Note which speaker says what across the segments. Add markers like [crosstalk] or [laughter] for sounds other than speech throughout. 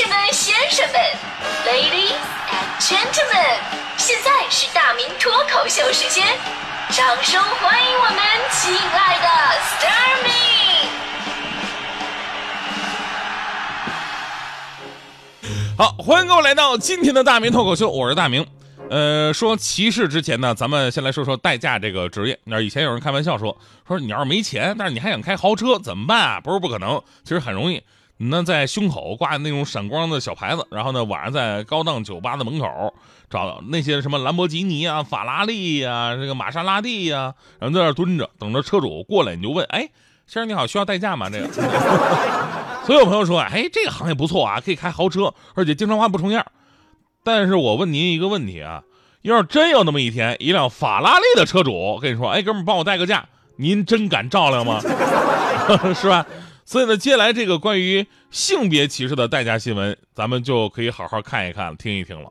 Speaker 1: 士们、先生们，Ladies and Gentlemen，现在是大明脱口秀时间，掌声欢迎我们亲爱的 s t a r m y
Speaker 2: 好，欢迎各位来到今天的大明脱口秀，我是大明。呃，说歧视之前呢，咱们先来说说代驾这个职业。那以前有人开玩笑说，说你要是没钱，但是你还想开豪车，怎么办啊？不是不可能，其实很容易。你呢，在胸口挂那种闪光的小牌子，然后呢，晚上在高档酒吧的门口找那些什么兰博基尼啊、法拉利呀、这个玛莎拉蒂呀，然后在那蹲着，等着车主过来，你就问，哎，先生你好，需要代驾吗？这个，[laughs] 所以有朋友说，哎，这个行业不错啊，可以开豪车，而且经常换不重样。但是我问您一个问题啊，要是真有那么一天，一辆法拉利的车主跟你说：“哎，哥们，帮我代个驾，您真敢照亮吗？[laughs] 是吧？”所以呢，接下来这个关于性别歧视的代驾新闻，咱们就可以好好看一看、听一听了。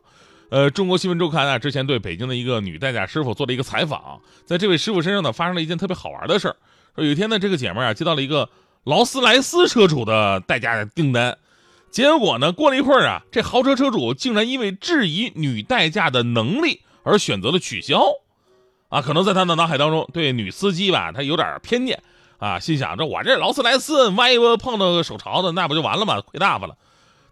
Speaker 2: 呃，中国新闻周刊啊，之前对北京的一个女代驾师傅做了一个采访，在这位师傅身上呢，发生了一件特别好玩的事儿。说有一天呢，这个姐妹啊，接到了一个劳斯莱斯车主的代驾订单。结果呢？过了一会儿啊，这豪车车主竟然因为质疑女代驾的能力而选择了取消，啊，可能在他的脑海当中对女司机吧，他有点偏见啊，心想着我这劳斯莱斯，万一碰到个手潮的，那不就完了吗？亏大发了。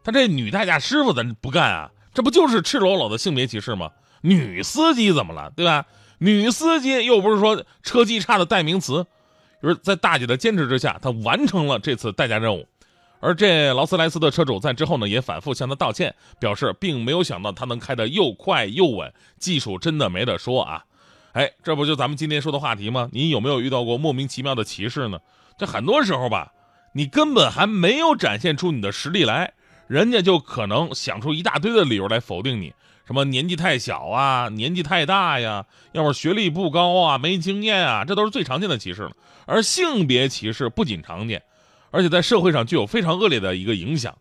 Speaker 2: 但这女代驾师傅咱不干啊，这不就是赤裸裸的性别歧视吗？女司机怎么了，对吧？女司机又不是说车技差的代名词。就是在大姐的坚持之下，她完成了这次代驾任务。而这劳斯莱斯的车主在之后呢，也反复向她道歉，表示并没有想到她能开得又快又稳，技术真的没得说啊！哎，这不就咱们今天说的话题吗？你有没有遇到过莫名其妙的歧视呢？这很多时候吧，你根本还没有展现出你的实力来，人家就可能想出一大堆的理由来否定你，什么年纪太小啊，年纪太大呀，要么学历不高啊，没经验啊，这都是最常见的歧视了。而性别歧视不仅常见。而且在社会上具有非常恶劣的一个影响，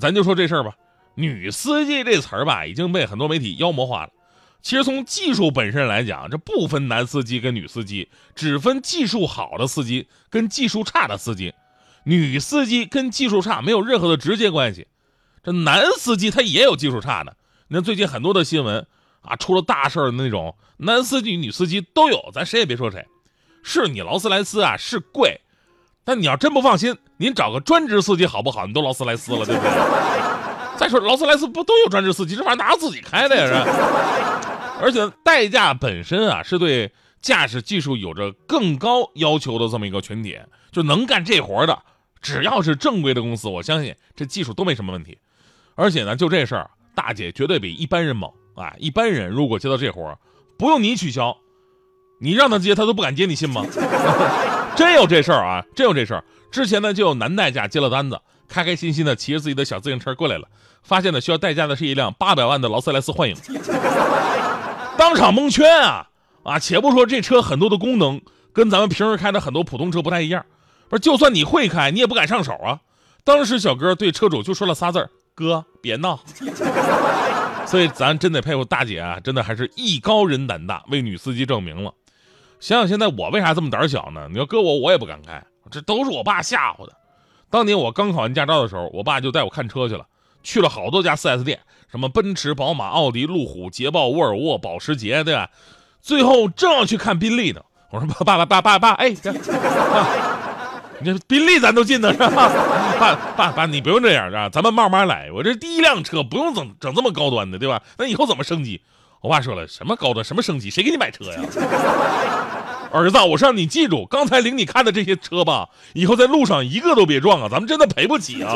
Speaker 2: 咱就说这事儿吧，女司机这词儿吧已经被很多媒体妖魔化了。其实从技术本身来讲，这不分男司机跟女司机，只分技术好的司机跟技术差的司机。女司机跟技术差没有任何的直接关系，这男司机他也有技术差的。你看最近很多的新闻啊，出了大事儿的那种，男司机、女司机都有，咱谁也别说谁。是你劳斯莱斯啊，是贵。但你要真不放心，您找个专职司机好不好？你都劳斯莱斯了，对不对？[laughs] 再说劳斯莱斯不都有专职司机？这玩意儿哪自己开的呀？是。[laughs] 而且代驾本身啊，是对驾驶技术有着更高要求的这么一个群体，就能干这活的，只要是正规的公司，我相信这技术都没什么问题。而且呢，就这事儿，大姐绝对比一般人猛啊！一般人如果接到这活不用你取消，你让他接，他都不敢接，你信吗？[laughs] 真有这事儿啊！真有这事儿。之前呢，就有男代驾接了单子，开开心心的骑着自己的小自行车过来了，发现呢需要代驾的是一辆八百万的劳斯莱斯幻影，[laughs] 当场蒙圈啊！啊，且不说这车很多的功能跟咱们平时开的很多普通车不太一样，不是，就算你会开，你也不敢上手啊。当时小哥对车主就说了仨字儿：“哥，别闹。[laughs] ”所以咱真得佩服大姐啊，真的还是艺高人胆大，为女司机证明了。想想现在我为啥这么胆小呢？你要搁我，我也不敢开，这都是我爸吓唬的。当年我刚考完驾照的时候，我爸就带我看车去了，去了好多家 4S 店，什么奔驰、宝马、奥迪、路虎、捷豹、沃尔沃、保时捷，对吧？最后正要去看宾利呢，我说爸爸爸爸爸，哎，你这宾利咱都进呢是吧？爸爸爸，你不用这样啊，咱们慢慢来。我这第一辆车不用整整这么高端的，对吧？那以后怎么升级？我爸说了，什么高端，什么升级，谁给你买车呀？儿子，我是让你记住，刚才领你看的这些车吧，以后在路上一个都别撞啊，咱们真的赔不起啊。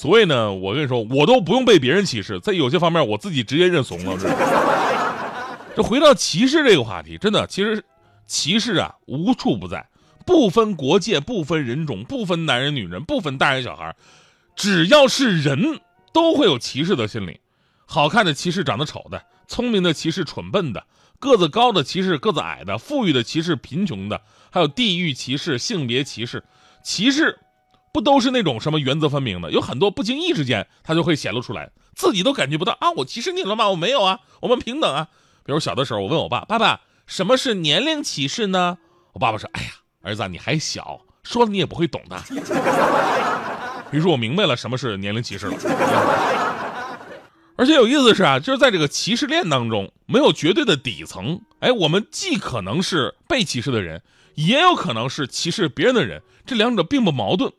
Speaker 2: 所以呢，我跟你说，我都不用被别人歧视，在有些方面我自己直接认怂了。[laughs] 这回到歧视这个话题，真的，其实歧视啊无处不在，不分国界，不分人种，不分男人女人，不分大人小孩，只要是人都会有歧视的心理。好看的歧视长得丑的，聪明的歧视蠢笨的，个子高的歧视个子矮的，富裕的歧视贫穷的，还有地域歧视、性别歧视。歧视不都是那种什么原则分明的？有很多不经意之间，他就会显露出来，自己都感觉不到啊！我歧视你了吗？我没有啊，我们平等啊。比如小的时候，我问我爸：“爸爸，什么是年龄歧视呢？”我爸爸说：“哎呀，儿子你还小，说了你也不会懂的。”于是我明白了什么是年龄歧视了。而且有意思的是啊，就是在这个歧视链当中，没有绝对的底层。哎，我们既可能是被歧视的人，也有可能是歧视别人的人，这两者并不矛盾。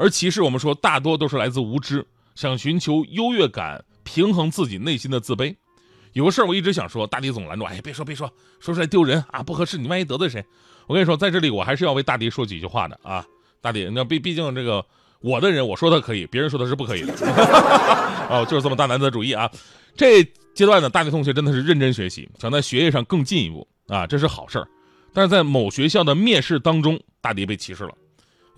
Speaker 2: 而歧视，我们说大多都是来自无知，想寻求优越感，平衡自己内心的自卑。有个事儿我一直想说，大迪总拦住，哎，别说别说，说出来丢人啊，不合适，你万一得罪谁？我跟你说，在这里我还是要为大迪说几句话的啊，大迪，那毕毕竟这个。我的人我说他可以，别人说他是不可以的。[laughs] 哦，就是这么大男子主义啊！这阶段呢，大迪同学真的是认真学习，想在学业上更进一步啊，这是好事儿。但是在某学校的面试当中，大迪被歧视了，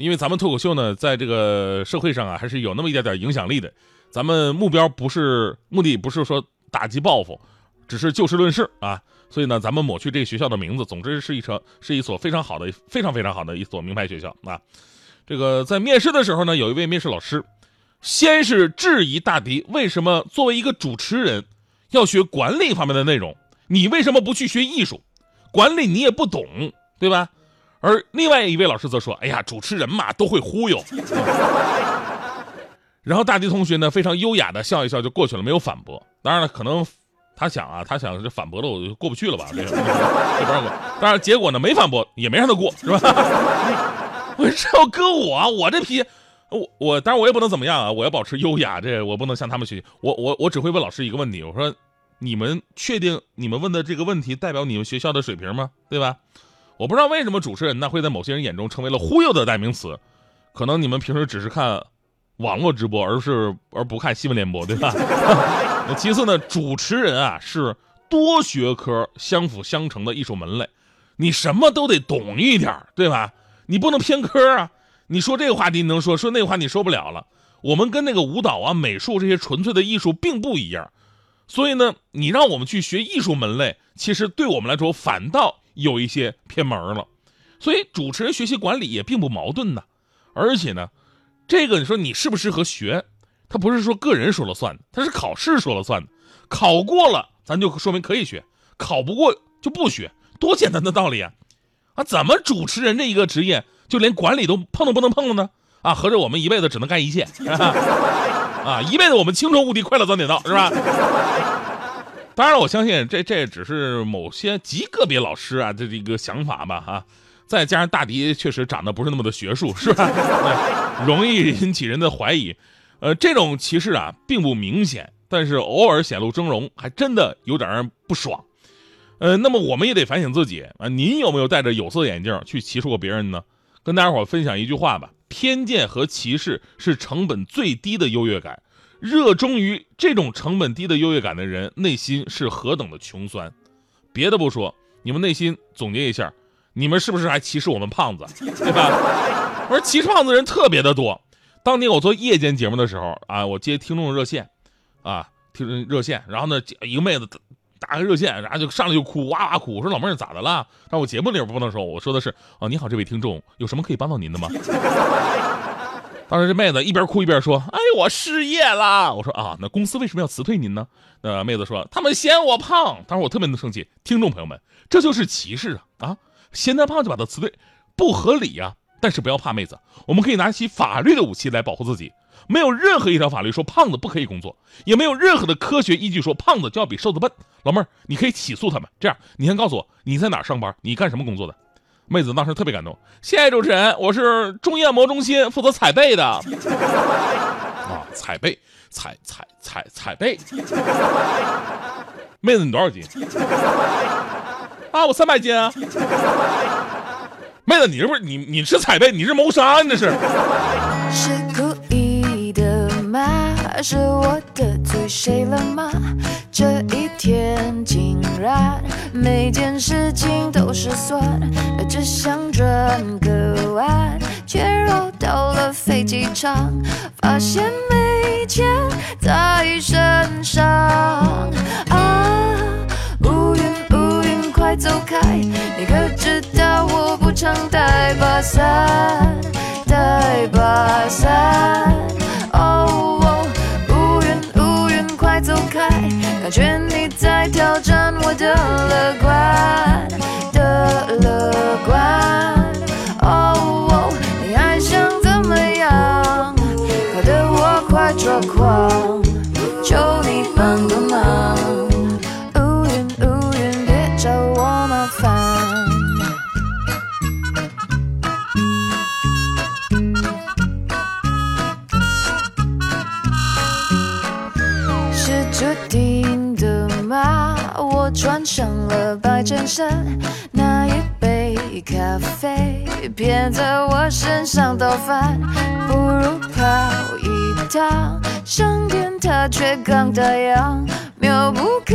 Speaker 2: 因为咱们脱口秀呢，在这个社会上啊，还是有那么一点点影响力的。咱们目标不是目的，不是说打击报复，只是就事论事啊。所以呢，咱们抹去这个学校的名字，总之是一所是一所非常好的、非常非常好的一所名牌学校啊。这个在面试的时候呢，有一位面试老师，先是质疑大迪为什么作为一个主持人要学管理方面的内容，你为什么不去学艺术？管理你也不懂，对吧？而另外一位老师则说：“哎呀，主持人嘛都会忽悠。[laughs] ”然后大迪同学呢非常优雅的笑一笑就过去了，没有反驳。当然了，可能他想啊，他想这反驳了我就过不去了吧？这个 [laughs] 不让过。当然结果呢没反驳，也没让他过，是吧？[laughs] 我这要搁我，我这批，我我当然我也不能怎么样啊！我要保持优雅，这我不能向他们学习。我我我只会问老师一个问题，我说：你们确定你们问的这个问题代表你们学校的水平吗？对吧？我不知道为什么主持人呢会在某些人眼中成为了忽悠的代名词，可能你们平时只是看网络直播，而是而不看新闻联播，对吧？[laughs] 其次呢，主持人啊是多学科相辅相成的艺术门类，你什么都得懂一点，对吧？你不能偏科啊！你说这个话题你能说，说那个话你说不了了。我们跟那个舞蹈啊、美术这些纯粹的艺术并不一样，所以呢，你让我们去学艺术门类，其实对我们来说反倒有一些偏门了。所以主持人学习管理也并不矛盾呢。而且呢，这个你说你适不适合学，他不是说个人说了算的，他是考试说了算的。考过了，咱就说明可以学；考不过就不学，多简单的道理啊！啊，怎么主持人这一个职业就连管理都碰都不能碰了呢？啊，合着我们一辈子只能干一件，[laughs] 啊，一辈子我们青春无敌，快乐早点到，是吧？当然了，我相信这这只是某些极个别老师啊的这个想法吧，哈。再加上大迪确实长得不是那么的学术，是吧？[laughs] 容易引起人的怀疑。呃，这种歧视啊并不明显，但是偶尔显露峥嵘，还真的有点不爽。呃，那么我们也得反省自己啊，您有没有戴着有色眼镜去歧视过别人呢？跟大家伙分享一句话吧：偏见和歧视是成本最低的优越感，热衷于这种成本低的优越感的人，内心是何等的穷酸。别的不说，你们内心总结一下，你们是不是还歧视我们胖子，对吧？[laughs] 我说歧视胖子人特别的多。当年我做夜间节目的时候啊，我接听众热线，啊，听众热线，然后呢，一个妹子。打个热线，然后就上来就哭，哇哇哭。我说老妹儿咋的了？但我节目里不能说，我说的是哦，你好，这位听众，有什么可以帮到您的吗？当时这妹子一边哭一边说：“哎，我失业了。”我说啊，那公司为什么要辞退您呢？那妹子说他们嫌我胖。当时我特别的生气。听众朋友们，这就是歧视啊啊！嫌他胖就把他辞退，不合理呀。但是不要怕，妹子，我们可以拿起法律的武器来保护自己。没有任何一条法律说胖子不可以工作，也没有任何的科学依据说胖子就要比瘦子笨。老妹儿，你可以起诉他们。这样，你先告诉我你在哪上班，你干什么工作的？妹子当时特别感动，谢谢主持人，我是中医按摩中心负责踩背的。[laughs] 啊，踩背，踩踩踩踩背。妹子，你多少斤？[laughs] 啊，我三百斤啊。妹子，你这不是你你是踩背，你是谋杀，你这是。
Speaker 3: 是我得罪谁了吗？这一天竟然每件事情都失算，只想转个弯，却绕到了飞机场，发现没钱在身上。啊，乌云乌云快走开，你可知道我不常带把伞，带把伞。感觉你在挑战我的乐观的乐观。哦，你还想怎么样？搞得我快抓狂，求你帮个忙。乌云乌云，别找我麻烦。是注定？我穿上了白衬衫，那一杯咖啡偏在我身上倒翻，不如跑一趟，上天它却刚打烊，妙不可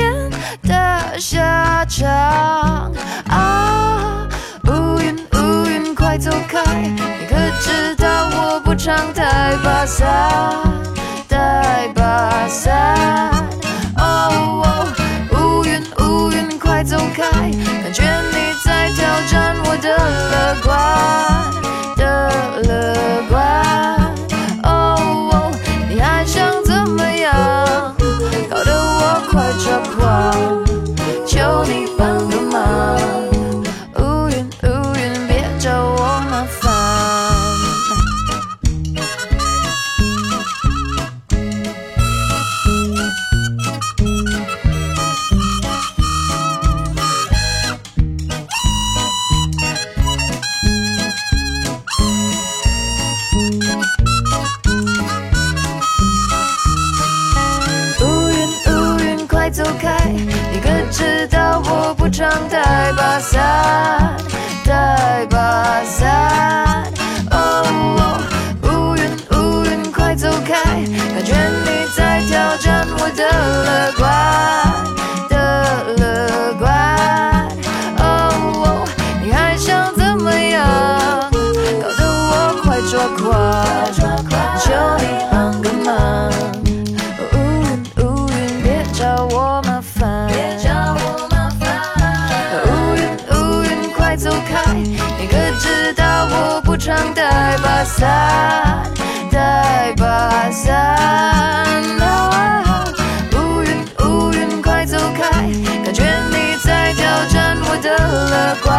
Speaker 3: 言的下场啊！乌云乌云，快走开！你可知道我不常带把伞？带把伞。觉你在挑战我的乐观的乐观。走开！你可知道带把伞，带把伞。啊乌云乌云，快走开！感觉你在挑战我的乐观